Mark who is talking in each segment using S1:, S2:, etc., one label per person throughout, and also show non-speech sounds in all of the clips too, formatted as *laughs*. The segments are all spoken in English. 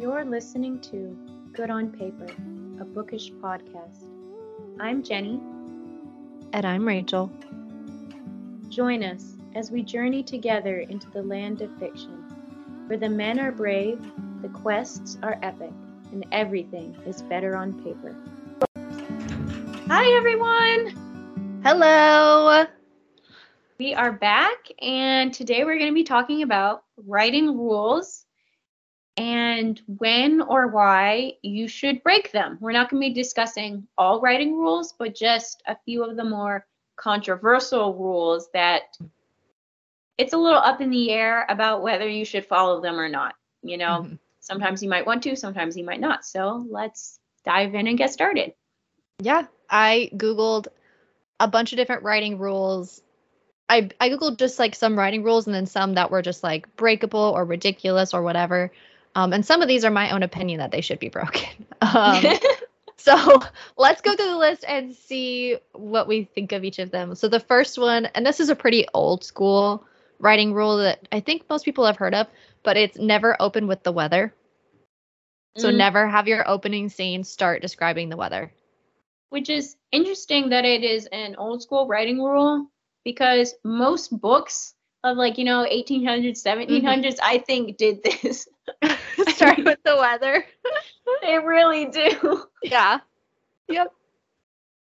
S1: You're listening to Good on Paper, a bookish podcast. I'm Jennie.
S2: And I'm Rachel.
S1: Join us as we journey together into the land of fiction, where the men are brave, the quests are epic, and everything is better on paper. Hi, everyone!
S2: Hello!
S1: We are back, and today we're going to be talking about writing rules and when or why you should break them. We're not going to be discussing all writing rules, but just a few of the more controversial rules that it's a little up in the air about whether you should follow them or not. You know, mm-hmm. sometimes you might want to, sometimes you might not. So let's dive in and get started.
S2: Yeah, I Googled a bunch of different writing rules. I, I Googled just like some writing rules and then some that were just like breakable or ridiculous or whatever. Um, and some of these are my own opinion that they should be broken. *laughs* Um, so *laughs* let's go through the list and see what we think of each of them. So the first one, and this is a pretty old school writing rule that I think most people have heard of, but it's never open with the weather. So mm. never have your opening scene start describing the weather.
S1: Which is interesting that it is an old school writing rule because most books of like, you know, 1800s, 1700s, mm-hmm. I think did this. *laughs* *laughs*
S2: Start with the weather. *laughs*
S1: they really do.
S2: Yeah. Yep.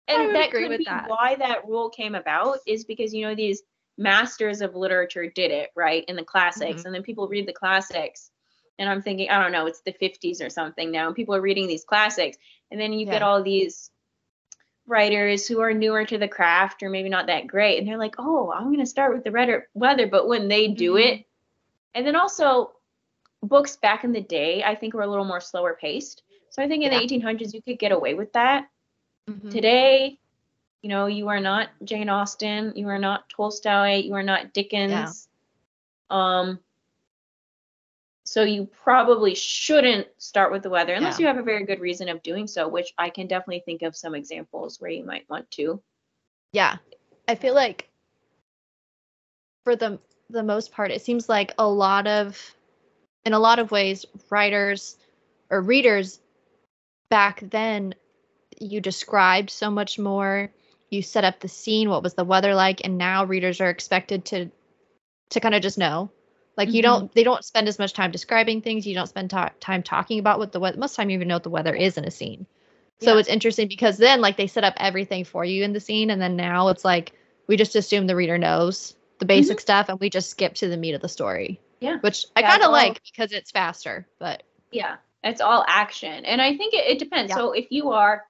S1: And that could be that. why that rule came about is because you know these masters of literature did it right in the classics, mm-hmm. and then people read the classics, and I'm thinking I don't know it's the 50s or something now, and people are reading these classics, and then you yeah. get all these writers who are newer to the craft or maybe not that great, and they're like, oh, I'm gonna start with the weather, but when they do mm-hmm. it, and then also books back in the day, I think were a little more slower paced. So I think in yeah. the 1800s you could get away with that. Mm-hmm. Today, you know, you are not Jane Austen, you are not Tolstoy, you are not Dickens. Yeah. Um so you probably shouldn't start with the weather unless yeah. you have a very good reason of doing so, which I can definitely think of some examples where you might want to.
S2: Yeah. I feel like for the the most part it seems like a lot of in a lot of ways, writers or readers back then, you described so much more. You set up the scene, what was the weather like, and now readers are expected to to kind of just know. Like mm-hmm. you don't, they don't spend as much time describing things. You don't spend ta- time talking about what the weather. Most time, you even know what the weather is in a scene. So yeah. it's interesting because then, like, they set up everything for you in the scene, and then now it's like we just assume the reader knows the basic mm-hmm. stuff, and we just skip to the meat of the story.
S1: Yeah.
S2: Which I kind of like because it's faster, but
S1: yeah, it's all action. And I think it, it depends. Yeah. So if you are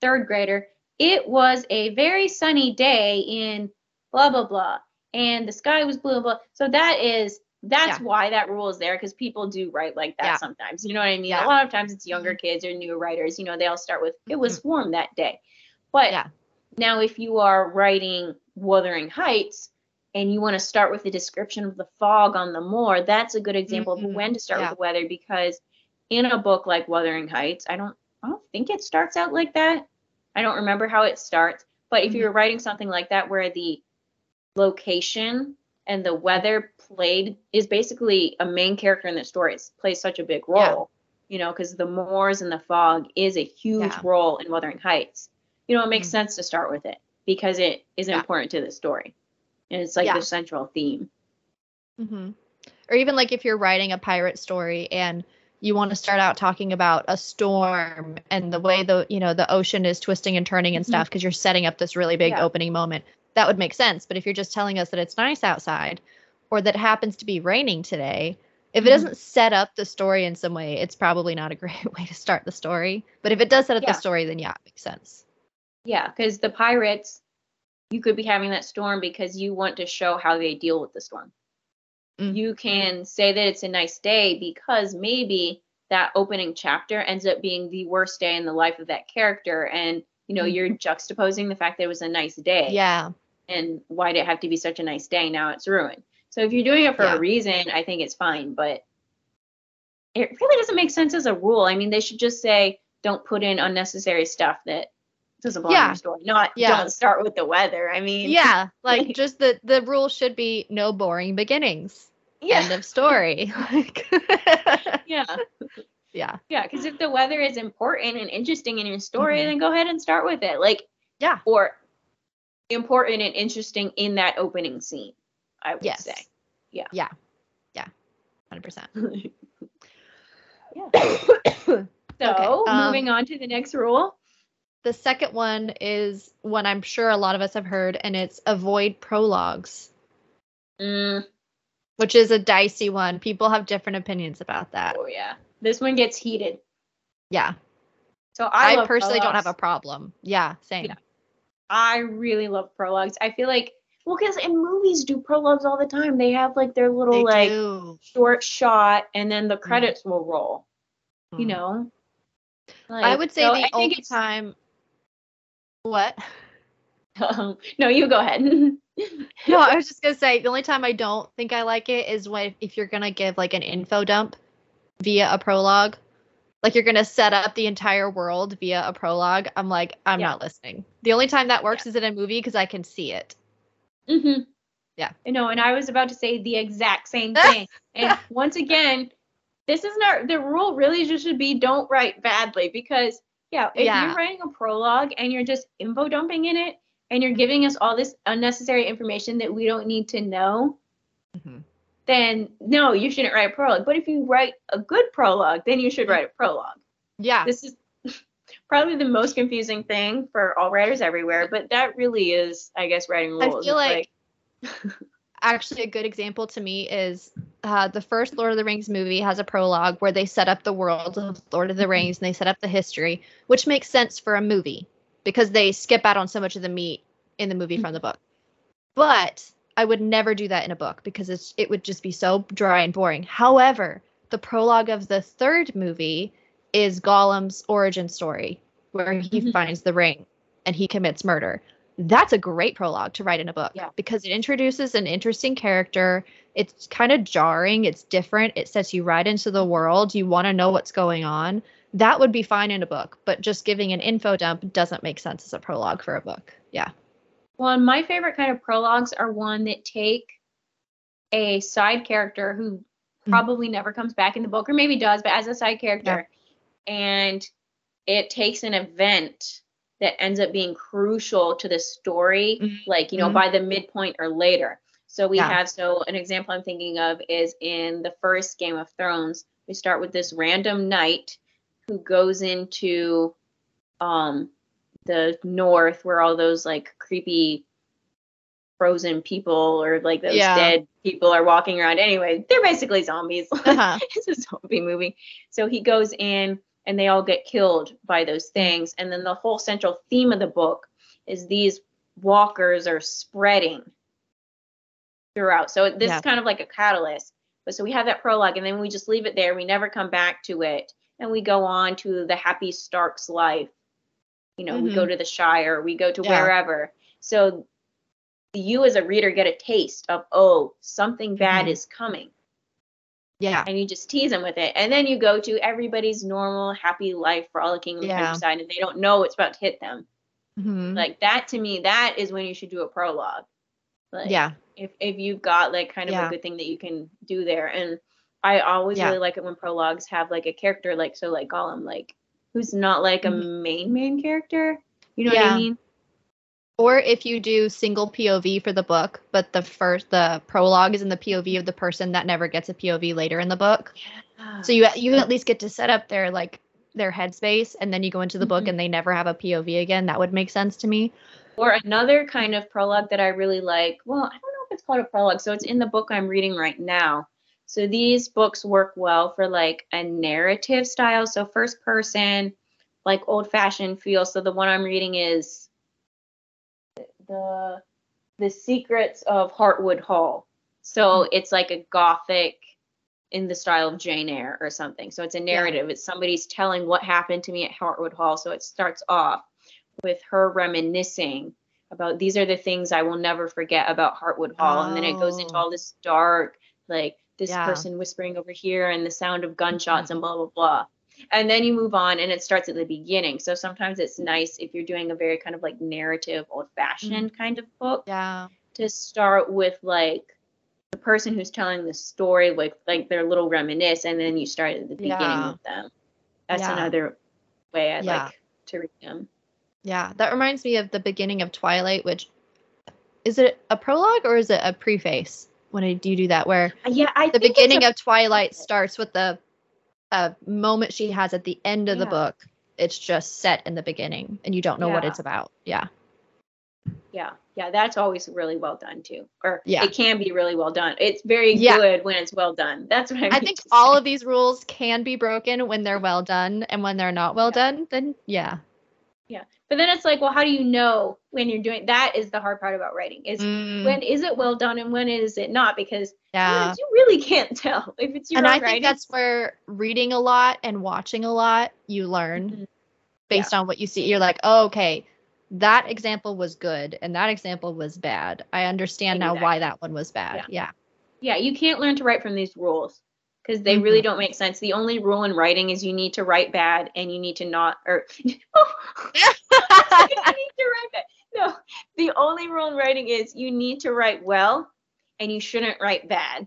S1: third grader, it was a very sunny day in blah blah blah and the sky was blue blah. So that is that's yeah. why that rule is there because people do write like that yeah. sometimes. You know what I mean? Yeah. A lot of times it's younger mm-hmm. kids or new writers, you know, they all start with it was mm-hmm. warm that day. But yeah. now if you are writing Wuthering Heights, and you want to start with the description of the fog on the moor, that's a good example mm-hmm. of when to start yeah. with the weather because in a book like Wuthering Heights, I don't I don't think it starts out like that. I don't remember how it starts, but if mm-hmm. you're writing something like that where the location and the weather played is basically a main character in the story, it plays such a big role. Yeah. You know, because the moors and the fog is a huge yeah. role in Wuthering Heights. You know, it makes mm-hmm. sense to start with it because it is important to the story and it's like yeah. the central theme.
S2: Mm-hmm. Or even like if you're writing a pirate story and you want to start out talking about a storm and the way the you know the ocean is twisting and turning and mm-hmm. stuff because you're setting up this really big yeah. opening moment that would make sense but if you're just telling us that it's nice outside or that it happens to be raining today if it mm-hmm. doesn't set up the story in some way it's probably not a *laughs* great way to start the story but if it does set up yeah. the story then yeah it makes sense
S1: yeah because the pirates you could be having that storm because you want to show how they deal with the storm. Mm-hmm. You can say that it's a nice day because maybe that opening chapter ends up being the worst day in the life of that character and you know mm-hmm. you're juxtaposing the fact that it was a nice day
S2: yeah
S1: and why did it have to be such a nice day now it's ruined so if you're doing it for yeah. a reason i think it's fine but it really doesn't make sense as a rule i mean they should just say don't put in unnecessary stuff that doesn't belong yeah. story. Not yeah. don't start with the weather. I mean,
S2: yeah, *laughs* like just the the rule should be no boring beginnings. Yeah. End of story. *laughs*
S1: Like Yeah. *laughs* Yeah. Yeah. Because if the weather is important and interesting in your story,
S2: Mhm.
S1: then go ahead and start with it. Like,
S2: Yeah.
S1: or important and interesting in that opening scene, I would
S2: Yes.
S1: say.
S2: Hundred percent.
S1: yeah. *coughs* *coughs* So,
S2: um,
S1: moving on to the next rule.
S2: Second one is one I'm sure a lot of us have heard, and it's avoid prologues,
S1: Mm,
S2: which is a dicey one. People have different opinions about that.
S1: oh yeah, this one gets heated.
S2: Yeah.
S1: So I,
S2: I, personally don't have a problem. Yeah, same.
S1: Yeah. I really love prologues. I feel like well, because in movies do prologues all the time. They have like their little
S2: They
S1: like
S2: do.
S1: short shot, and then the credits will roll. You
S2: Mm.
S1: know.
S2: I would say
S1: so
S2: the only time. What? *laughs*
S1: no, you go ahead. *laughs*
S2: No, I was just gonna say the only time I don't think I like it is when if you're gonna give like an info dump via a prologue, like you're gonna set up the entire world via a prologue. I'm like, I'm
S1: Yeah.
S2: not listening. The only time that works is in a movie because I can see it.
S1: hmm
S2: Yeah.
S1: I know, and I was about to say the exact same *laughs* thing. and once again, this is not the rule. Really, just should be don't write badly because yeah, if
S2: Yeah.
S1: you're writing a prologue and you're just info dumping in it and you're giving us all this unnecessary information that we don't need to know, mm-hmm. then no, you shouldn't write a prologue. But if you write a good prologue, then you should write a prologue.
S2: Yeah.
S1: This is *laughs* probably the most confusing thing for all writers everywhere, but that really is, I guess, writing rules.
S2: I feel
S1: It's
S2: like *laughs* actually a good example to me is uh, the first Lord of the Rings movie has a prologue where they set up the world of Lord of the Rings and they set up the history, which makes sense for a movie because they skip out on so much of the meat in the movie from the book. But I would never do that in a book because it's it would just be so dry and boring. However, the prologue of the third movie is Gollum's origin story where he
S1: Mhm.
S2: finds the ring and he commits murder. That's a great prologue to write in a book
S1: Yeah.
S2: because it introduces an interesting character. It's kind of jarring, it's different, it sets you right into the world. You want to know what's going on. That would be fine in a book, but just giving an info dump doesn't make sense as a prologue for a book. Yeah.
S1: Well, my favorite kind of prologues are one that take a side character who
S2: Mm.
S1: probably never comes back in the book, or maybe does, but as a side character, and it takes an event that ends up being crucial to the story,
S2: Mhm.
S1: like you know,
S2: Mhm.
S1: by the midpoint or later. So we
S2: Yeah.
S1: have so an example I'm thinking of is in the first Game of Thrones. We start with this random knight who goes into um the north where all those like creepy frozen people or like those
S2: Yeah.
S1: dead people are walking around. Anyway, they're basically zombies. *laughs*
S2: Uh-huh.
S1: it's a zombie movie. So he goes in and they all get killed by those things. And then the whole central theme of the book is these walkers are spreading throughout. So this
S2: Yeah.
S1: is kind of like a catalyst. But so we have that prologue and then we just leave it there. We never come back to it. And we go on to the happy Stark's life. You know, we go to the Shire, we go to
S2: Yeah.
S1: wherever. So you as a reader get a taste of, oh, something bad
S2: Mhm.
S1: is coming
S2: Yeah.
S1: and you just tease them with it. And then you go to everybody's normal, happy life, frolicking in the
S2: Yeah.
S1: countryside, and they don't know it's about to hit them.
S2: Mhm.
S1: Like that to me, that is when you should do a prologue. Like,
S2: yeah.
S1: If if you've got like kind of
S2: Yeah.
S1: a good thing that you can do there, and I always
S2: Yeah.
S1: really like it when prologues have like a character like so like Gollum, like who's not like a
S2: Mhm.
S1: main main character. You know what I mean?
S2: Or if you do single POV for the book, but the first the prologue is in the POV of the person that never gets a POV later in the book.
S1: Yeah.
S2: So you you at least get to set up their like their headspace and then you go into the book
S1: Mhm.
S2: and they never have a POV again. That would make sense to me.
S1: Or another kind of prologue that I really like. Well, I don't know if it's called a prologue. So it's in the book I'm reading right now. So these books work well for like a narrative style. So first person, like old fashioned feel. So the one I'm reading is the the secrets of Hartwood Hall. So hmm. it's like a gothic in the style of Jane Eyre or something. So it's a narrative. It's somebody's telling what happened to me at Hartwood Hall. So it starts off with her reminiscing about these are the things I will never forget about Hartwood Hall. And then it goes into
S2: Oh.
S1: all this dark, like this
S2: Yeah.
S1: person whispering over here and the sound of gunshots mm-hmm. and blah, blah, blah. And then you move on and it starts at the beginning. So sometimes it's nice if you're doing a very kind of like narrative, old fashioned kind of book
S2: Yeah.
S1: to start with like the person who's telling the story, like like their little reminisce, and then you start at the beginning
S2: Yeah.
S1: with them. That's
S2: Yeah.
S1: another way I'd
S2: Yeah.
S1: like to read them.
S2: Yeah, that reminds me of the beginning of Twilight, which is it a prologue or is it a preface? When I do do that, where
S1: Uh, Yeah, I
S2: the beginning
S1: a-
S2: of Twilight starts with the uh, moment she has at the end of the book. It's just set in the beginning, and you don't know what it's about. Yeah,
S1: Yeah, yeah, that's always really well done too. Or
S2: Yeah.
S1: it can be really well done. It's very
S2: Yeah.
S1: good when it's well done. That's what I,
S2: I think all
S1: say.
S2: of these rules can be broken when they're well done, and when they're not well
S1: Yeah.
S2: done, then yeah. yeah.
S1: But then it's like, well, how do you know when you're doing that is the hard part about writing. Is
S2: Mm,
S1: when is it well done and when is it not? Because
S2: yeah.
S1: you really can't tell *laughs* if it's your
S2: and I think
S1: writing.
S2: that's where reading a lot and watching a lot, you learn
S1: Mhm.
S2: based on what you see. You're like, oh, okay, that example was good and that example was bad. I understand now why that one was bad. Yeah.
S1: yeah, you can't learn to write from these rules because they really don't make sense. The only rule in writing is you need to write bad and you need to not or *laughs* *laughs* *laughs* you need to write bad. No, the only rule in writing is you need to write well and you shouldn't write bad.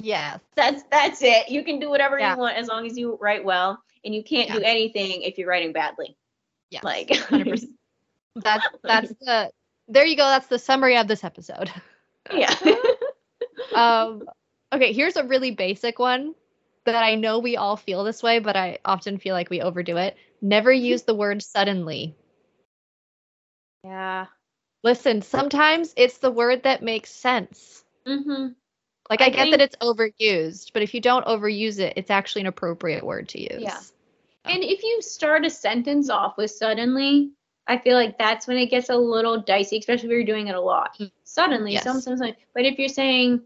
S2: yeah.
S1: That's that's it. You can do whatever
S2: Yeah.
S1: you want as long as you write well and you can't
S2: Yeah.
S1: do anything if you're writing badly.
S2: Yeah.
S1: Like *laughs*
S2: 100%. That's *laughs* that's the there you go. That's the summary of this episode.
S1: yeah.
S2: um okay, here's a really basic one that I know we all feel this way, but I often feel like we overdo it. Never use the word suddenly.
S1: Yeah.
S2: Listen, sometimes it's the word that makes sense.
S1: Mhm.
S2: Like
S1: I
S2: I, get
S1: think-
S2: that it's overused, but if you don't overuse it, it's actually an appropriate word to use.
S1: Yeah. And if you start a sentence off with suddenly, I feel like that's when it gets a little dicey, especially if you're doing it a lot.
S2: Mm.
S1: Suddenly,
S2: Yes.
S1: sometimes, but if you're saying,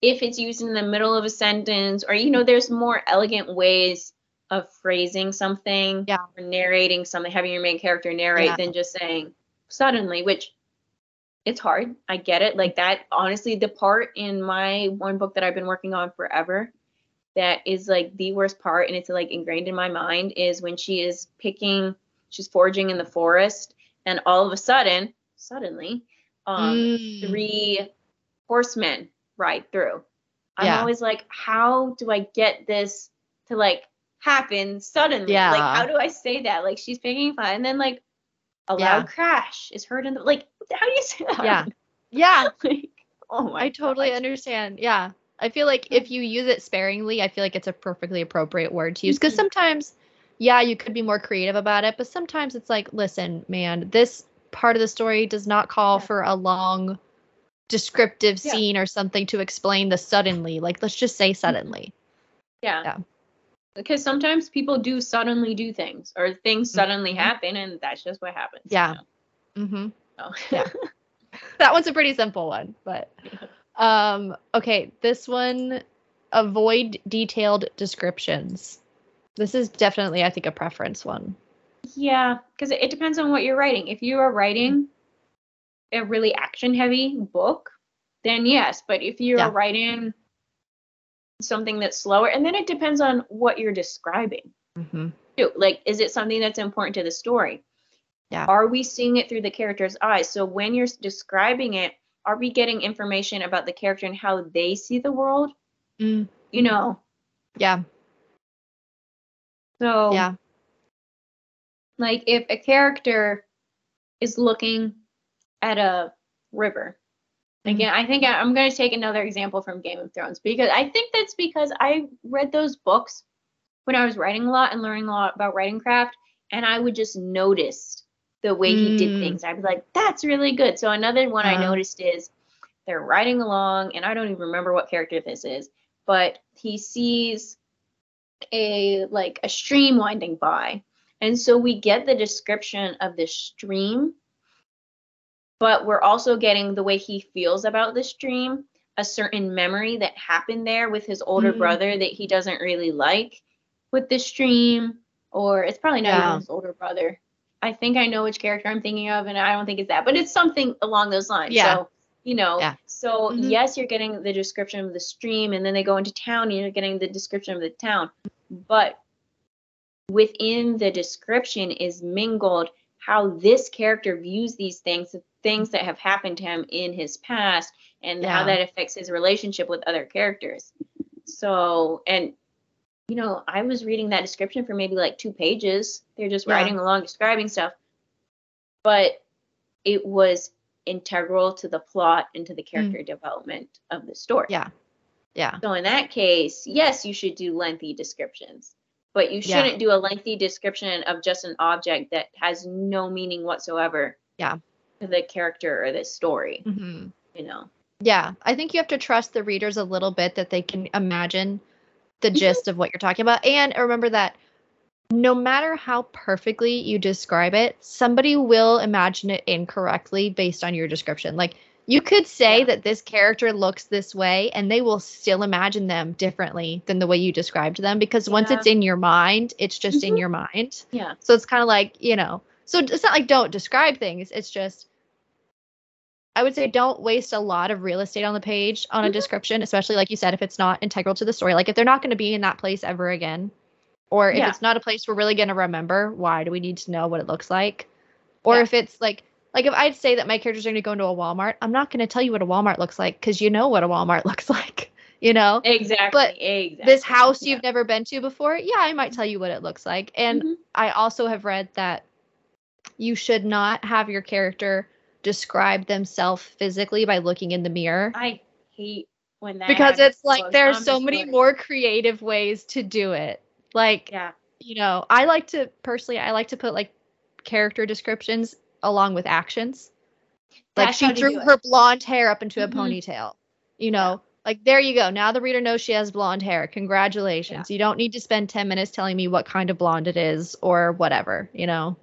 S1: if it's used in the middle of a sentence, or you know, there's more elegant ways of phrasing something,
S2: Yeah.
S1: or narrating something, having your main character narrate
S2: Yeah.
S1: than just saying suddenly, which it's hard. I get it. Like that, honestly, the part in my one book that I've been working on forever that is like the worst part and it's like ingrained in my mind is when she is picking she's foraging in the forest and all of a sudden suddenly um
S2: Mm.
S1: three horsemen ride through i'm
S2: Yeah.
S1: always like how do i get this to like happen suddenly
S2: Yeah.
S1: like how do i say that like she's picking fun and then like a
S2: Yeah.
S1: loud crash is heard in the like how do you say that
S2: Yeah. *laughs* Yeah, *laughs*
S1: like, oh my
S2: I totally
S1: gosh.
S2: understand. Yeah. I feel like if you use it sparingly, I feel like it's a perfectly appropriate word to use. Because
S1: Mhm.
S2: sometimes, yeah, you could be more creative about it, but sometimes it's like, listen, man, this part of the story does not call
S1: Yeah.
S2: for a long descriptive
S1: Yeah.
S2: scene or something to explain the suddenly. Like, let's just say suddenly.
S1: Yeah.
S2: Yeah.
S1: Because sometimes people do suddenly do things or things suddenly
S2: Mhm.
S1: happen and that's just what happens. you
S2: Yeah.
S1: know?
S2: Mm-hmm.
S1: So-
S2: Yeah. *laughs* that one's a pretty simple one, but um okay, this one avoid detailed descriptions. This is definitely I think a preference one.
S1: yeah. Because it, it depends on what you're writing. If you are writing a really action heavy book, then yes. But if you're
S2: Yeah.
S1: writing something that's slower, and then it depends on what you're describing.
S2: Mm-hmm.
S1: too. Like, is it something that's important to the story?
S2: Yeah.
S1: Are we seeing it through the character's eyes? So when you're describing it, are we getting information about the character and how they see the world?
S2: Mm,
S1: You know.
S2: yeah,
S1: So
S2: yeah.
S1: like if a character is looking at a river. Again, I think I- I'm going to take another example from Game of Thrones because I think that's because I read those books when I was writing a lot and learning a lot about writing craft, and I would just notice the way he did
S2: Mm.
S1: things. I'd be like, "That's really good." So another one I
S2: Uh-huh.
S1: noticed is they're riding along, and I don't even remember what character this is, but he sees a like a stream winding by, and so we get the description of the stream but we're also getting the way he feels about the stream, a certain memory that happened there with his older
S2: Mm.
S1: brother that he doesn't really like with the stream, or it's probably not
S2: Yeah.
S1: even his older brother. I think I know which character I'm thinking of, and I don't think it's that, but it's something along those lines.
S2: Yeah.
S1: So, you know,
S2: Yeah.
S1: so
S2: Mhm.
S1: yes, you're getting the description of the stream, and then they go into town, and you're getting the description of the town, but within the description is mingled how this character views these things, the things that have happened to him in his past, and
S2: Yeah.
S1: how that affects his relationship with other characters. So, and you know, I was reading that description for maybe like two pages. They're just
S2: Yeah.
S1: writing along, describing stuff. But it was integral to the plot and to the mm. character development of the story.
S2: Yeah. Yeah.
S1: So in that case, yes, you should do lengthy descriptions, but you shouldn't do a lengthy description of just an object that has no meaning whatsoever.
S2: Yeah.
S1: The character or the story,
S2: hmm
S1: you know.
S2: Yeah. I think you have to trust the readers a little bit that they can imagine the
S1: Mhm.
S2: gist of what you're talking about. And remember that no matter how perfectly you describe it, somebody will imagine it incorrectly based on your description. Like you could say
S1: Yeah.
S2: that this character looks this way and they will still imagine them differently than the way you described them because once it's in your mind, it's just in
S1: Mhm.
S2: your mind.
S1: Yeah.
S2: So it's kind of like, you know, so it's not like don't describe things. It's just, I would say don't waste a lot of real estate on the page on a
S1: Mhm.
S2: description, especially like you said, if it's not integral to the story. Like if they're not going to be in that place ever again, or if
S1: Yeah.
S2: it's not a place we're really going to remember, why do we need to know what it looks like? Or
S1: Yeah.
S2: if it's like, like if I'd say that my characters are going to go into a Walmart, I'm not going to tell you what a Walmart looks like because you know what a Walmart *laughs* looks like, you know?
S1: Exactly.
S2: But
S1: exactly.
S2: this house
S1: Yeah.
S2: you've never been to before, yeah, I might tell you what it looks like. And
S1: Mhm.
S2: I also have read that you should not have your character describe themselves physically by looking in the mirror
S1: I hate when that
S2: because it's like there are so many more creative ways to do it. Like,
S1: Yeah.
S2: you know, I like to personally, I like to put like character descriptions along with actions. Like
S1: That's
S2: she drew her blonde hair up into a
S1: Mhm.
S2: ponytail. You know, like there you go. Now the reader knows she has blonde hair. Congratulations. You don't need to spend 10 minutes telling me what kind of blonde it is or whatever, you know.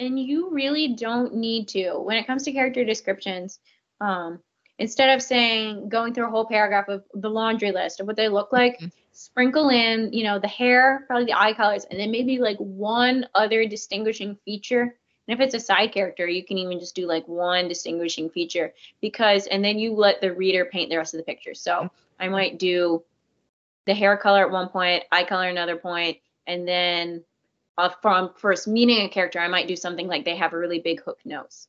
S1: And you really don't need to when it comes to character descriptions um instead of saying going through a whole paragraph of the laundry list of what they look like
S2: Mhm.
S1: sprinkle in you know the hair probably the eye colors and then maybe like one other distinguishing feature. And if it's a side character you can even just do like one distinguishing feature because and then you let the reader paint the rest of the picture. So i might do the hair color at one point eye color another point and then uh, from first meeting a character, I might do something like they have a really big hook nose,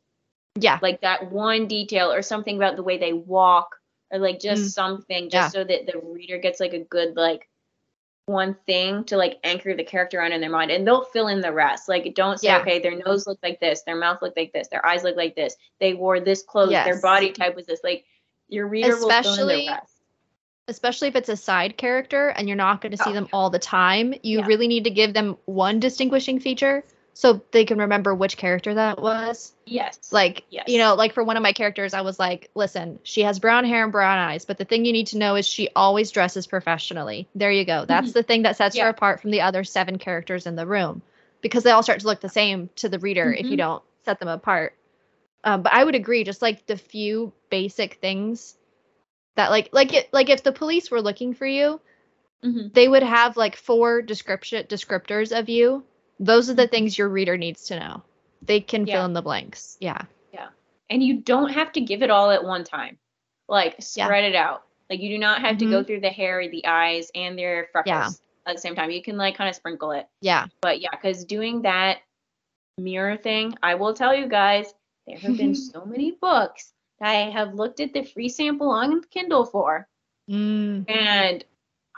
S2: Yeah.
S1: like that one detail, or something about the way they walk, or like just
S2: Mm.
S1: something, just
S2: Yeah.
S1: so that the reader gets like a good like one thing to like anchor the character on in their mind, and they'll fill in the rest. Like don't say,
S2: Yeah.
S1: okay, their nose looked like this, their mouth looked like this, their eyes look like this, they wore this clothes, their body type was this. Like your reader will fill in the rest.
S2: Especially if it's a side character and you're not going to see
S1: Oh,
S2: them all the time, you
S1: Yeah.
S2: really need to give them one distinguishing feature so they can remember which character that was.
S1: Yes.
S2: Like,
S1: Yes.
S2: you know, like for one of my characters, I was like, listen, she has brown hair and brown eyes, but the thing you need to know is she always dresses professionally. There you go. That's the thing that sets her
S1: Mm-hmm.
S2: Apart from the other seven characters in the room because they all start to look the same to the reader if you
S1: Mhm.
S2: don't set them apart. Um, but I would agree, just like the few basic things that, like, like it, like if the police were looking for you,
S1: Mhm.
S2: they would have like four description descriptors of you. Those are the
S1: Mhm.
S2: things your reader needs to know. They can
S1: Yeah.
S2: fill in the blanks. Yeah. Yeah.
S1: And you don't have to give it all at one time. Like
S2: Yeah.
S1: spread it out. Like you do not have to go
S2: Mhm.
S1: through the hair, the eyes, and their freckles at the same time. You can like kind of sprinkle it.
S2: Yeah.
S1: But yeah, because doing that mirror thing, I will tell you guys, there have been *laughs* so many books I have looked at the free sample on Kindle for,
S2: Mm.
S1: and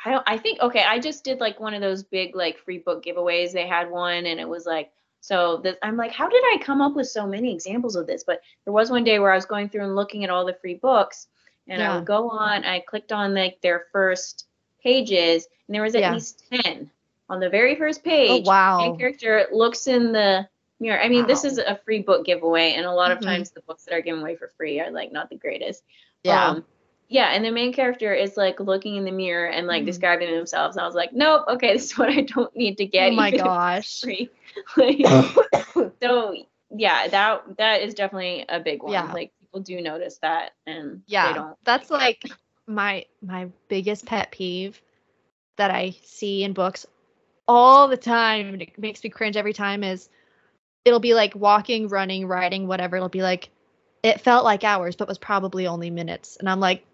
S1: I don't. I think okay, I just did like one of those big like free book giveaways. They had one, and it was like so. This, I'm like, how did I come up with so many examples of this? But there was one day where I was going through and looking at all the free books, and I
S2: Yeah.
S1: would go on. I clicked on like their first pages, and there was at
S2: Yeah.
S1: least ten on the very first page.
S2: Oh wow.
S1: Main character looks in the mirror. I mean, this is a free book giveaway, and a lot of
S2: Mhm.
S1: times the books that are given away for free are like not the greatest.
S2: Yeah.
S1: Um, yeah, and the main character is like looking in the mirror and like
S2: Mhm.
S1: describing themselves. And I was like, nope, okay, *laughs* this is what I don't need to get.
S2: oh my
S1: even if it's
S2: gosh.
S1: free. *laughs* Like, *coughs* so yeah, that that is definitely a big one.
S2: Yeah.
S1: Like people do notice that, and they
S2: Yeah.
S1: don't.
S2: That's like my my biggest pet peeve that I see in books all the time and it makes me cringe every time is it'll be like walking, running, riding, whatever. It'll be like it felt like hours but was probably only minutes. And I'm like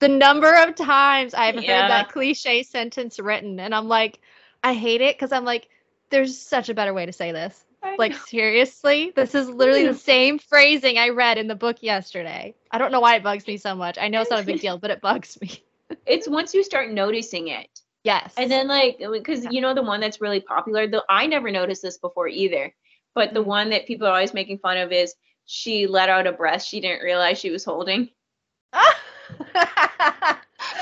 S2: the number of times I've
S1: Yeah.
S2: heard that cliche sentence written and I'm like I hate it cuz I'm like there's such a better way to say this. Like seriously, this is literally the *laughs* same phrasing I read in the book yesterday. I don't know why it bugs me so much. I know it's not a big *laughs* deal, but it bugs me.
S1: it's once you start noticing it
S2: Yes.
S1: And then like because you know the one that's really popular, though I never noticed this before either. But the
S2: Mm.
S1: one that people are always making fun of is she let out a breath she didn't realize she was holding. *laughs*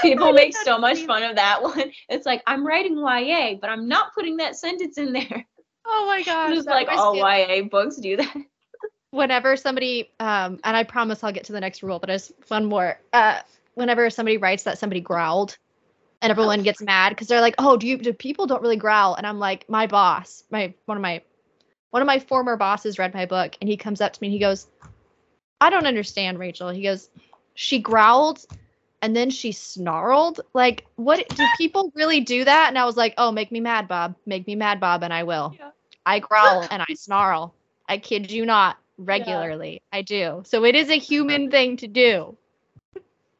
S1: People make so much fun of that one. It's like I'm writing YA, but I'm not putting that sentence in there.
S2: Oh my *laughs* gosh.
S1: It's
S2: that
S1: like all YA books do that.
S2: whenever somebody um and I promise I'll get to the next rule, but just one more. Uh whenever somebody writes that somebody growled and oh. everyone gets mad because they're like, "Oh, do you do people don't really growl?" And I'm like, "My boss, my one of my one of my former bosses read my book and he comes up to me and he goes, "I don't understand, Rachel." He goes, "She growled and then she snarled. Like, what do *laughs* people really do that?" And I was like, "Oh, make me mad, Bob. Make me mad, Bob, and I will."
S1: Yeah.
S2: I growl *laughs* and I snarl. I kid you not, regularly. I do. So it is a human thing to do.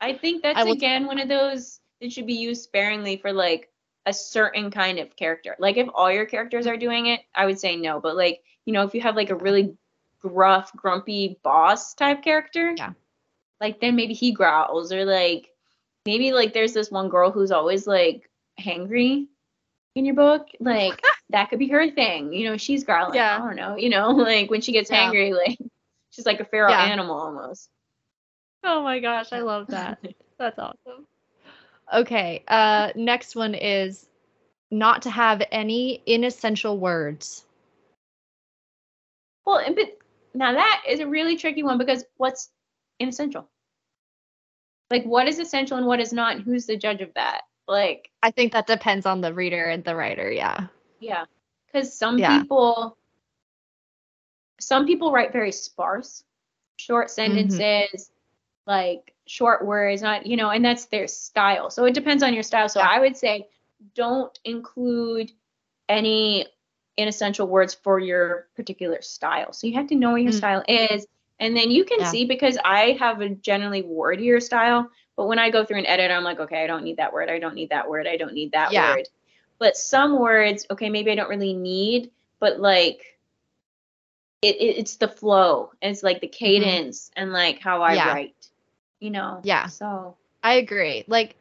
S1: I think that's
S2: I
S1: again one of those that should be used sparingly for like a certain kind of character. Like if all your characters are doing it, I would say no. But like, you know, if you have like a really gruff, grumpy boss type character,
S2: Yeah.
S1: like then maybe he growls or like maybe like there's this one girl who's always like hangry in your book. Like *laughs* that could be her thing. You know, she's growling.
S2: Yeah.
S1: I don't know, you know, *laughs* like when she gets
S2: Yeah.
S1: angry, like she's like a feral
S2: Yeah.
S1: animal almost.
S2: Oh my gosh, I love that. *laughs* That's awesome. Okay, uh next one is not to have any inessential words.
S1: Well, but now that is a really tricky one because what's inessential? Like what is essential and what is not, and who's the judge of that? Like,
S2: I think that depends on the reader and the writer, yeah.
S1: yeah. Because some
S2: Yeah.
S1: people some people write very sparse, short sentences, like short words, not you know, and that's their style. So it depends on your style. So
S2: Yeah.
S1: I would say don't include any inessential words for your particular style. So you have to know what your
S2: Mm.
S1: style is. And then you can
S2: Yeah.
S1: see because I have a generally wordier style, but when I go through and edit, I'm like, okay, I don't need that word. I don't need that word. I don't need that
S2: Yeah.
S1: word. But some words, okay, maybe I don't really need, but like it, it it's the flow. It's like the cadence and like how I
S2: Mm-hmm. Yeah.
S1: write. You know?
S2: Yeah.
S1: So
S2: I agree. Like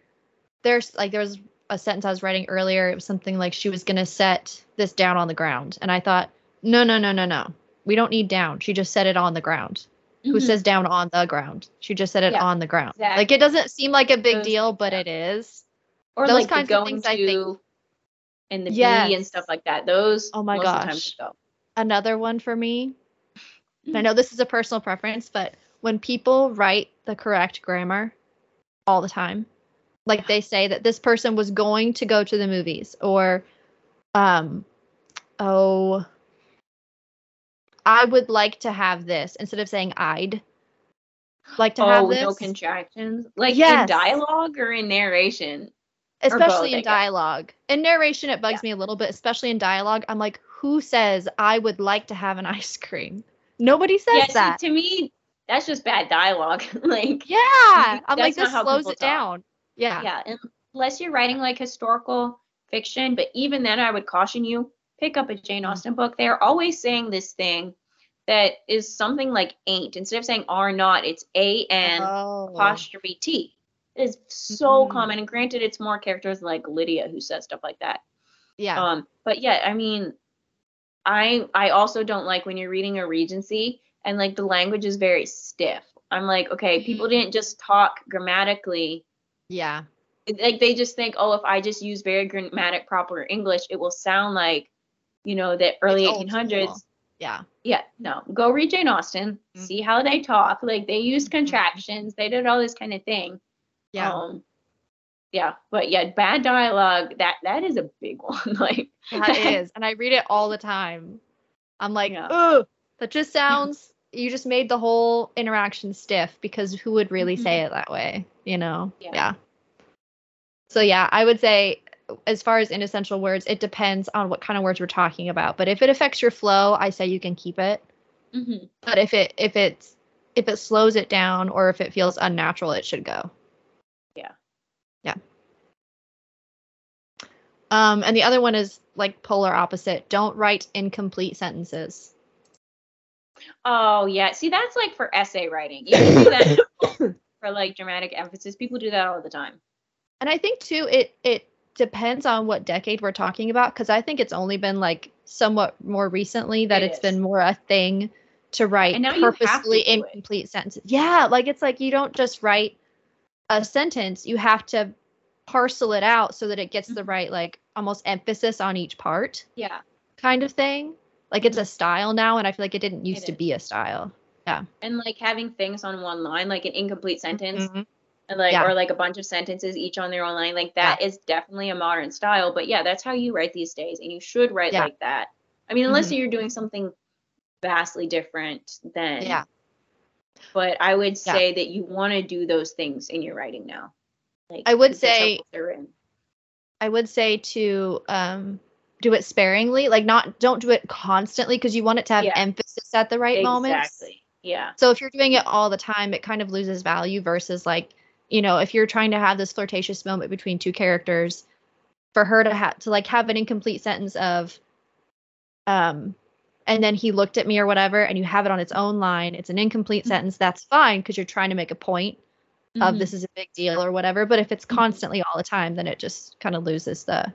S2: there's like there was a sentence I was writing earlier. It was something like she was gonna set this down on the ground. And I thought, no, no, no, no, no. We don't need down. She just set it on the ground. Who
S1: mhm.
S2: says down on the ground? She just said it
S1: Yeah,
S2: on the ground.
S1: exactly.
S2: Like it doesn't seem like a big
S1: Those
S2: deal, but
S1: yeah.
S2: it is.
S1: or
S2: those
S1: like
S2: kinds
S1: the
S2: of
S1: going
S2: things I think-
S1: to and the
S2: Yes.
S1: and stuff like that. Those
S2: Oh my
S1: most of the time
S2: gosh. Another one for me. I
S1: Mhm.
S2: know this is a personal preference, but when people write the correct grammar all the time, like they say that this person was going to go to the movies or um oh I would like to have this instead of saying I'd like to
S1: oh,
S2: have this.
S1: no contractions. Like in dialogue or in narration.
S2: especially
S1: both,
S2: in dialogue. In narration, it bugs me a little bit, especially in dialogue. I'm like, who says I would like to have an *laughs* ice cream? Nobody says
S1: yeah,
S2: that.
S1: to me, that's just bad dialogue. *laughs* like
S2: yeah, I'm like, this slows it
S1: talk.
S2: down. Yeah.
S1: yeah, unless you're writing like historical fiction, but even then I would caution you, pick up a Jane
S2: Mm.
S1: Austen book. They're always saying this thing that is something like ain't. Instead of saying are not, it's a and
S2: oh.
S1: apostrophe T. It is so
S2: Mhm.
S1: common. And granted, it's more characters like Lydia who says stuff like that.
S2: Yeah.
S1: Um, but yeah, I mean, I I also don't like when you're reading a Regency and like the language is very stiff. I'm like, okay, people didn't just talk grammatically.
S2: yeah.
S1: Like they just think, oh, if I just use very grammatic proper English, it will sound like, you know, the early
S2: It's
S1: 1800s.
S2: Yeah.
S1: Yeah, no. Go read Jane Austen,
S2: Mhm.
S1: see how they talk. Like they used
S2: Mhm.
S1: contractions, they did all this kind of thing.
S2: Yeah.
S1: Um, yeah, but yeah, bad dialogue. That that is a big *laughs* one. like
S2: that is. And I read it all the time. I'm like,
S1: Yeah.
S2: oh, that just *laughs* sounds you just made the whole interaction stiff because who would really say it that way, you know?
S1: Yeah.
S2: So yeah, I would say as far as inessential words, it depends on what kind of words we're talking about. But if it affects your flow, I say you can keep it.
S1: mhm.
S2: But if it if it's if it slows it down or if it feels unnatural, it should go.
S1: Yeah.
S2: Yeah. Um, and the other one is like polar opposite. Don't write incomplete sentences.
S1: Oh yeah. See, that's like for essay writing. You can do that *coughs* for like dramatic emphasis. People do that all the time.
S2: And I think too, it it depends on what decade we're talking about because I think it's only been like somewhat more recently that
S1: It
S2: it's
S1: is.
S2: been more a thing to write
S1: And now you to
S2: purposefully
S1: it.
S2: incomplete sentences. Yeah, like it's like you don't just write a sentence, you have to parcel it out so that it gets the
S1: Mhm.
S2: right like almost emphasis on each part
S1: Yeah.
S2: kind of thing. Like it's a style now and I feel like it didn't used
S1: It
S2: to be a style. Yeah.
S1: And like having things on one line, like an incomplete sentence,
S2: Mhm.
S1: and like
S2: Yeah.
S1: or like a bunch of sentences each on their own line, like that is definitely a modern style. But yeah, that's how you write these days, and you should write
S2: Yeah.
S1: like that. I mean, unless
S2: Mhm.
S1: you're doing something vastly different, then
S2: Yeah.
S1: But I would
S2: Yeah.
S1: say that you want to do those things in your writing now. Like
S2: I would
S1: because that's how
S2: say-
S1: books are written.
S2: I would say to um do it sparingly, like not don't do it constantly because you want it to have
S1: Yeah.
S2: emphasis at the right moment.
S1: exactly. Yeah.
S2: So if you're doing it all the time, it kind of loses value versus like, you know, if you're trying to have this flirtatious moment between two characters, for her to have to like have an incomplete sentence of um and then he looked at me or whatever and you have it on its own line, it's an incomplete
S1: Mhm.
S2: sentence, that's fine because you're trying to make a point of
S1: Mhm.
S2: this is a big deal or whatever. But if it's
S1: Mhm.
S2: constantly all the time, then it just kind of loses the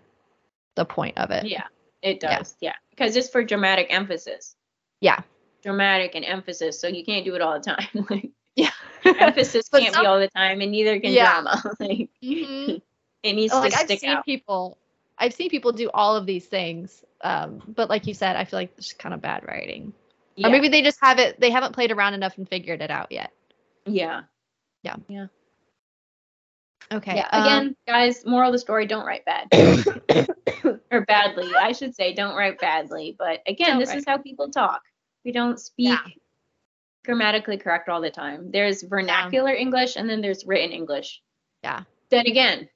S2: the point of it.
S1: Yeah, it does. Yeah, because it's for dramatic emphasis.
S2: Yeah.
S1: Dramatic and emphasis, so you can't do it all the time. *laughs* like
S2: Yeah.
S1: emphasis *laughs* can't
S2: some-
S1: be all the time, and neither can
S2: Yeah.
S1: drama. *laughs* like
S2: Mhm.
S1: it needs to
S2: like
S1: to
S2: I've seen
S1: out.
S2: people I've seen people do all of these things. Um, but like you said, I feel like it's kind of bad writing.
S1: Yeah.
S2: Or maybe they just have it they haven't played around enough and figured it out yet.
S1: Yeah. Yeah. Yeah.
S2: Okay.
S1: Yeah.
S2: um,
S1: Again, guys, moral of the story: don't write bad *coughs* *coughs* or badly. I should say, don't write badly. But again,
S2: Don't
S1: this
S2: write-
S1: is how people talk. We don't speak
S2: Yeah.
S1: grammatically correct all the time. There's vernacular English, and then there's written English.
S2: Yeah.
S1: Then again,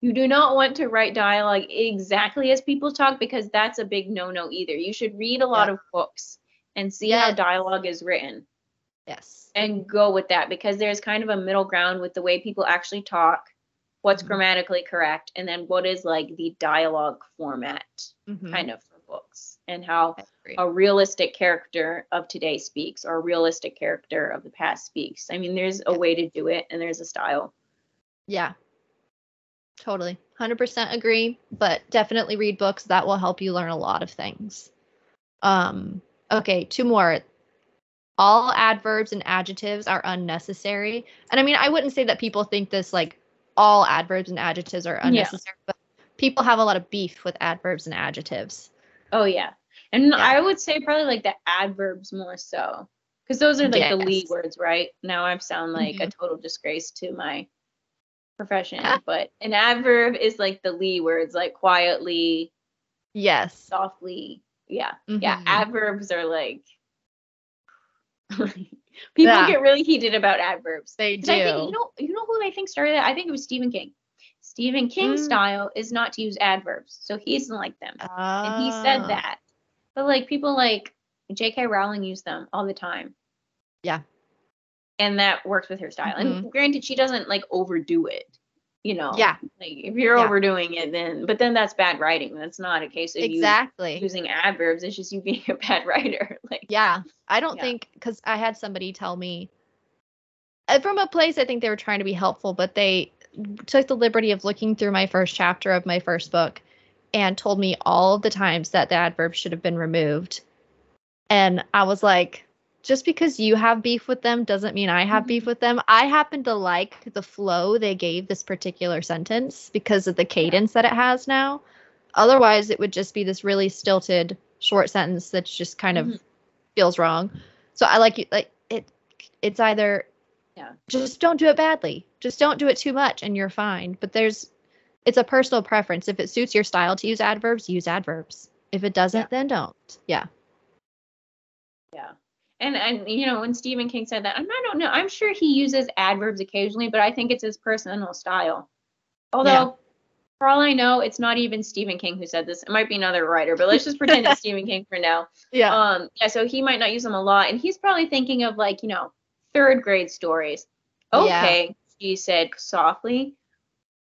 S1: you do not want to write dialogue exactly as people talk because that's a big no-no either. You should read a lot
S2: Yeah.
S1: of books and see how dialogue is written
S2: yes.
S1: and go with that because there's kind of a middle ground with the way people actually talk, what's
S2: Mhm.
S1: grammatically correct, and then what is like the dialogue format
S2: Mhm.
S1: kind of for books and how a realistic character of today speaks or a realistic character of the past speaks. I mean, there's a way to do it and there's a style.
S2: Yeah. Totally. 100% agree, but definitely read books that will help you learn a lot of things. Um okay, two more. All adverbs and adjectives are unnecessary. And I mean, I wouldn't say that people think this like all adverbs and adjectives are
S1: Yeah.
S2: unnecessary, but people have a lot of beef with adverbs and adjectives.
S1: Oh yeah. And
S2: Yeah.
S1: I would say probably like the adverbs more so. Because those are like the lead words, right? Now I sound like a total disgrace to my profession. *laughs* but an adverb is like the lead words, like quietly,
S2: Yes.
S1: softly. Yeah. Yeah.
S2: Mhm.
S1: Adverbs are like *laughs* people
S2: Yeah.
S1: get really heated about adverbs.
S2: They do.
S1: I think you know you know who I think started that? I think it was Stephen King. Stephen King's
S2: Mm.
S1: style is not to use adverbs. So he doesn't like them. and he
S2: Ah.
S1: said that. But like people like J.K. Rowling use them all the time.
S2: Yeah.
S1: And that works with her style. And granted, she doesn't like overdo it. You know.
S2: Yeah,
S1: Like if you're
S2: Yeah.
S1: overdoing it, then but then that's bad writing. That's not a case of
S2: exactly.
S1: you using adverbs. It's just you being *laughs* a bad writer. *laughs* Like
S2: Yeah, I don't
S1: Yeah.
S2: think because I had somebody tell me uh, from a place I think they were trying to be helpful, but they took the liberty of looking through my first chapter of my first book and told me all the times that the adverb should have been removed. And I was like, just because you have beef with them doesn't mean I have beef
S1: Mhm.
S2: with them. I happen to like the flow they gave this particular sentence because of the cadence that it has now. Otherwise, it would just be this really stilted short sentence that's just kind of
S1: Mhm.
S2: feels wrong. So I like it like it it's either
S1: Yeah.
S2: just don't do it badly. Just don't do it too much and you're fine. But there's it's a personal preference. If it suits your style to use adverbs, use adverbs. If it doesn't,
S1: Yeah.
S2: then don't. Yeah.
S1: Yeah. And and you know, when Stephen King said that, and I don't know, I'm sure he uses adverbs occasionally, but I think it's his personal style. Although
S2: Yeah.
S1: for all I know, it's not even Stephen King who said this. It might be another writer, but let's just pretend it's *laughs* Stephen King for now.
S2: Yeah.
S1: Um, yeah, so he might not use them a lot, and he's probably thinking of like, you know, third grade stories.
S2: Yeah.
S1: Okay, she said softly.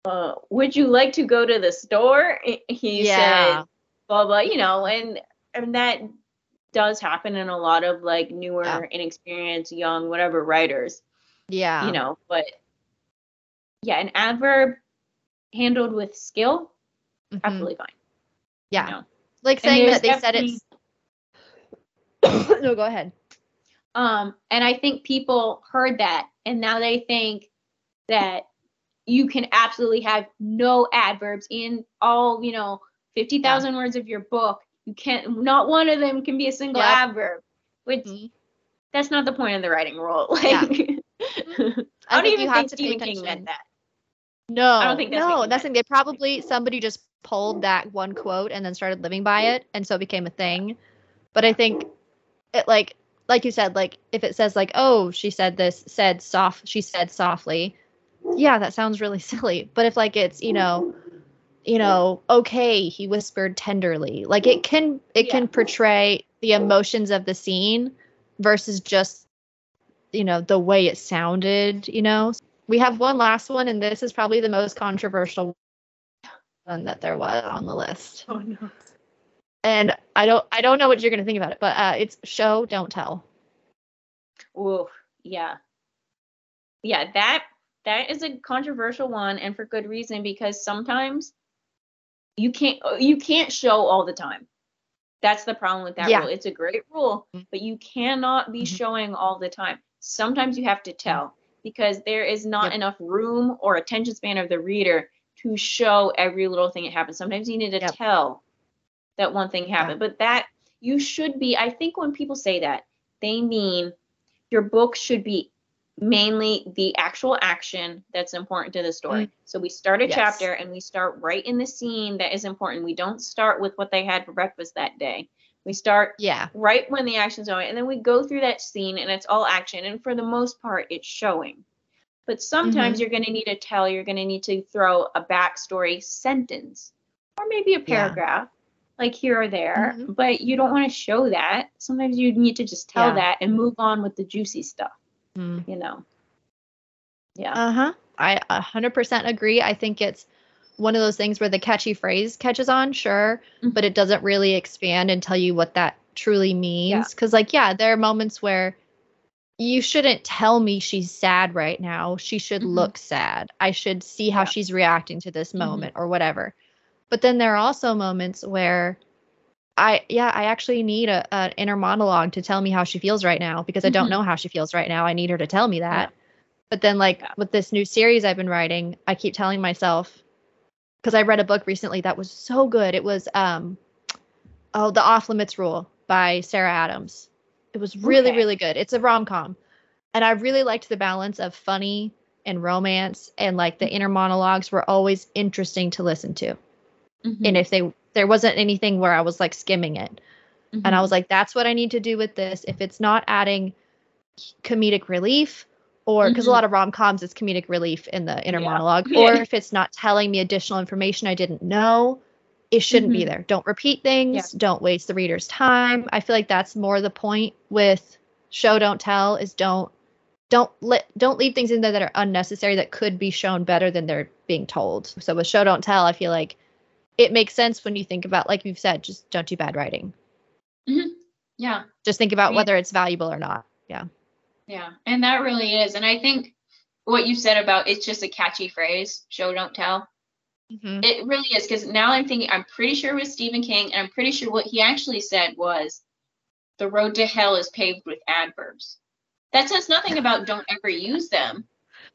S1: Uh, would you like to go to the store? He
S2: Yeah.
S1: said, blah blah, you know, and and that does happen in a lot of like newer,
S2: Yeah.
S1: inexperienced, young, whatever writers,
S2: yeah.
S1: you know. But yeah, an adverb handled with skill
S2: Mhm.
S1: absolutely fine.
S2: Yeah.
S1: You know?
S2: Like saying that they said it's. *coughs* no, go ahead.
S1: Um, and I think people heard that and now they think that you can absolutely have no adverbs in all, you know, 50,000 words of your book. You can't, not one of them can be a single
S2: Yep.
S1: adverb, which
S2: Mhm.
S1: that's not the point of the writing rule. *laughs* Like,
S2: Yeah.
S1: I don't
S2: think
S1: even
S2: you have
S1: think
S2: to pay
S1: Stephen King
S2: attention.
S1: meant that.
S2: No, I
S1: don't think that's
S2: no, that's
S1: meant.
S2: the thing. They probably somebody just pulled that one quote and then started living by it, and so it became a thing. But I think it like like you said, like if it says like, oh, she said this, said soft, she said softly, yeah, that sounds really *laughs* silly. But if like it's you know, you know, okay, he whispered tenderly, like it can it
S1: Yeah.
S2: can portray the emotions of the scene versus just you know the way it sounded you know we have one last one and this is probably the most controversial one that there was on the list
S1: Oh no.
S2: and i don't i don't know what you're going to think about it but uh it's show don't tell
S1: Ooh, yeah. Yeah, that that is a controversial one and for good reason because sometimes you can't you can't show all the time. That's the problem with that
S2: Yeah.
S1: rule. It's a great rule,
S2: Mhm.
S1: but you cannot be
S2: Mhm.
S1: showing all the time. Sometimes you have to tell because there is not
S2: Yep.
S1: enough room or attention span of the reader to show every little thing that happens. Sometimes you need to
S2: Yep.
S1: tell that one thing happened. But that you should be, I think when people say that, they mean your book should be mainly the actual action that's important to the story. So we start a
S2: Yes.
S1: chapter and we start right in the scene that is important. We don't start with what they had for breakfast that day. We start
S2: yeah
S1: right when the action's going, and then we go through that scene and it's all action. And for the most part, it's showing. But sometimes
S2: Mhm.
S1: you're going to need to tell, you're going to need to throw a backstory sentence or maybe a
S2: Yeah.
S1: paragraph, like here or there.
S2: Mhm.
S1: But you don't want to show that. Sometimes you need to just tell
S2: Yeah.
S1: that and move on with the juicy stuff,
S2: Mm.
S1: you know? Yeah.
S2: uh-huh i 100% agree i think it's one of those things where the catchy phrase catches on sure
S1: Mhm.
S2: but it doesn't really expand and tell you what that truly means because like yeah there are moments where you shouldn't tell me she's sad right now she should
S1: Mhm.
S2: look sad i should see how
S1: Yeah.
S2: she's reacting to this
S1: Mhm.
S2: moment or whatever but then there are also moments where i yeah i actually need a, an inner monologue to tell me how she feels right now because i don't
S1: Mhm.
S2: know how she feels right now i need her to tell me that
S1: Yeah.
S2: but then like
S1: Yeah.
S2: with this new series i've been writing i keep telling myself because I read a book recently that was so good. It was um oh the Off Limits Rule by Sarah Adams. It was really
S1: Okay.
S2: really good. It's a rom com, and I really liked the balance of funny and romance, and like the inner monologues were always interesting to listen to.
S1: Mhm.
S2: And if they there wasn't anything where I was like skimming it, and I was like, that's what I need to do with this. If it's not adding comedic relief, or because a
S1: Mhm.
S2: lot of rom coms is comedic relief in the inner
S1: Yeah.
S2: monologue, *laughs* or if it's not telling me additional information I didn't know, it shouldn't be
S1: Mhm.
S2: there. Don't repeat things.
S1: Yeah.
S2: Don't waste the reader's time. I feel like that's more the point with show don't tell is don't don't let don't leave things in there that are unnecessary that could be shown better than they're being told. So with show don't tell, I feel like it makes sense when you think about like you've said, just don't do bad writing.
S1: yeah.
S2: Just think about
S1: Yeah.
S2: whether it's valuable or not. Yeah.
S1: Yeah, and that really is. And I think what you said about it's just a catchy phrase, show don't tell.
S2: Mm-hmm.
S1: It really is because now I'm thinking I'm pretty sure it was Stephen King, and I'm pretty sure what he actually said was the road to hell is paved with adverbs. That says nothing about don't ever use them.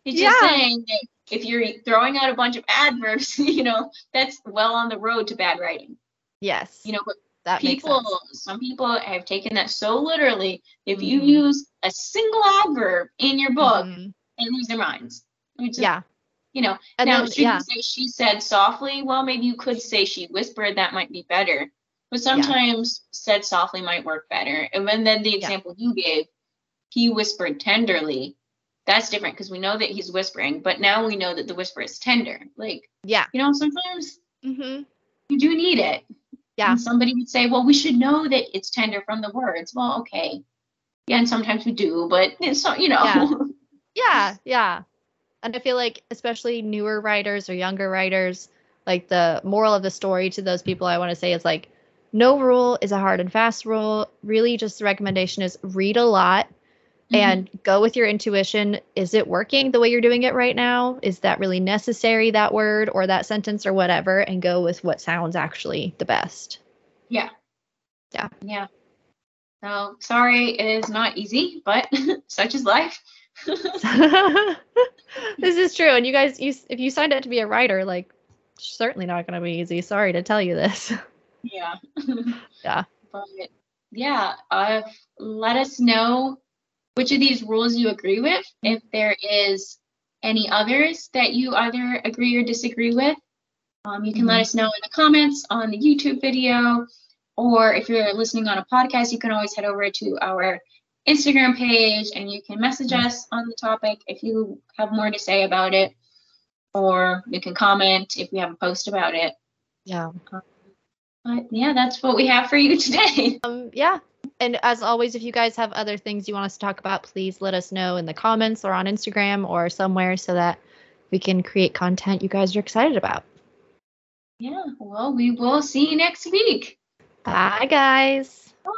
S1: He's just
S2: Yeah.
S1: saying that if you're throwing out a bunch of adverbs, *laughs* you know, that's well on the road to bad writing.
S2: Yes.
S1: You know, but
S2: that
S1: people some people have taken that so literally if you
S2: Mhm.
S1: use a single adverb in your book
S2: Mhm.
S1: they lose their minds is,
S2: Yeah.
S1: you know
S2: And
S1: now
S2: then
S1: should
S2: yeah.
S1: you say she said softly well maybe you could say she whispered that might be better but sometimes said softly might work better and then then the
S2: Yeah.
S1: example you gave he whispered tenderly that's different because we know that he's whispering but now we know that the whisper is tender like
S2: Yeah.
S1: you know sometimes
S2: Mm-hmm.
S1: you do need it
S2: Yeah.
S1: and somebody would say, well, we should know that it's tender from the words. Well, okay. Yeah, and sometimes we do, but it's so you know.
S2: Yeah. *laughs* Yeah, yeah. And I feel like especially newer writers or younger writers, like the moral of the story to those people I want to say is like no rule is a hard and fast rule. Really just the recommendation is read a lot and go with your intuition. Is it working the way you're doing it right now? Is that really necessary, that word or that sentence or whatever? And go with what sounds actually the best.
S1: Yeah.
S2: Yeah.
S1: Yeah. So sorry, it is not easy, but *laughs* such is life. *laughs*
S2: this is true. And you guys, you if you signed up to be a writer, like certainly not going to be easy. Sorry to tell you this.
S1: Yeah. *laughs*
S2: yeah.
S1: But yeah, uh, let us know which of these rules you agree with. If there is any others that you either agree or disagree with, um, you can mm-hmm. let us know in the comments on the YouTube video. Or if you're listening on a podcast, you can always head over to our Instagram page and you can message mm-hmm. us on the topic if you have more to say about it. Or you can comment if we have a post about it.
S2: Yeah.
S1: Um, but yeah, that's what we have for you *laughs* today.
S2: Um, yeah. And as always, if you guys have other things you want us to talk about, please let us know in the comments or on Instagram or somewhere so that we can create content you guys are excited about.
S1: Yeah, well, we will see you next week.
S2: Bye, guys.
S1: Bye.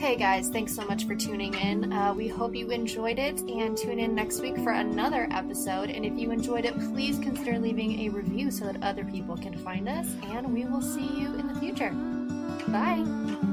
S2: Hey guys, thanks so much for tuning in. Uh, we hope you enjoyed it and tune in next week for another episode. And if you enjoyed it, please consider leaving a review so that other people can find us. And we will see you in the future. Bye.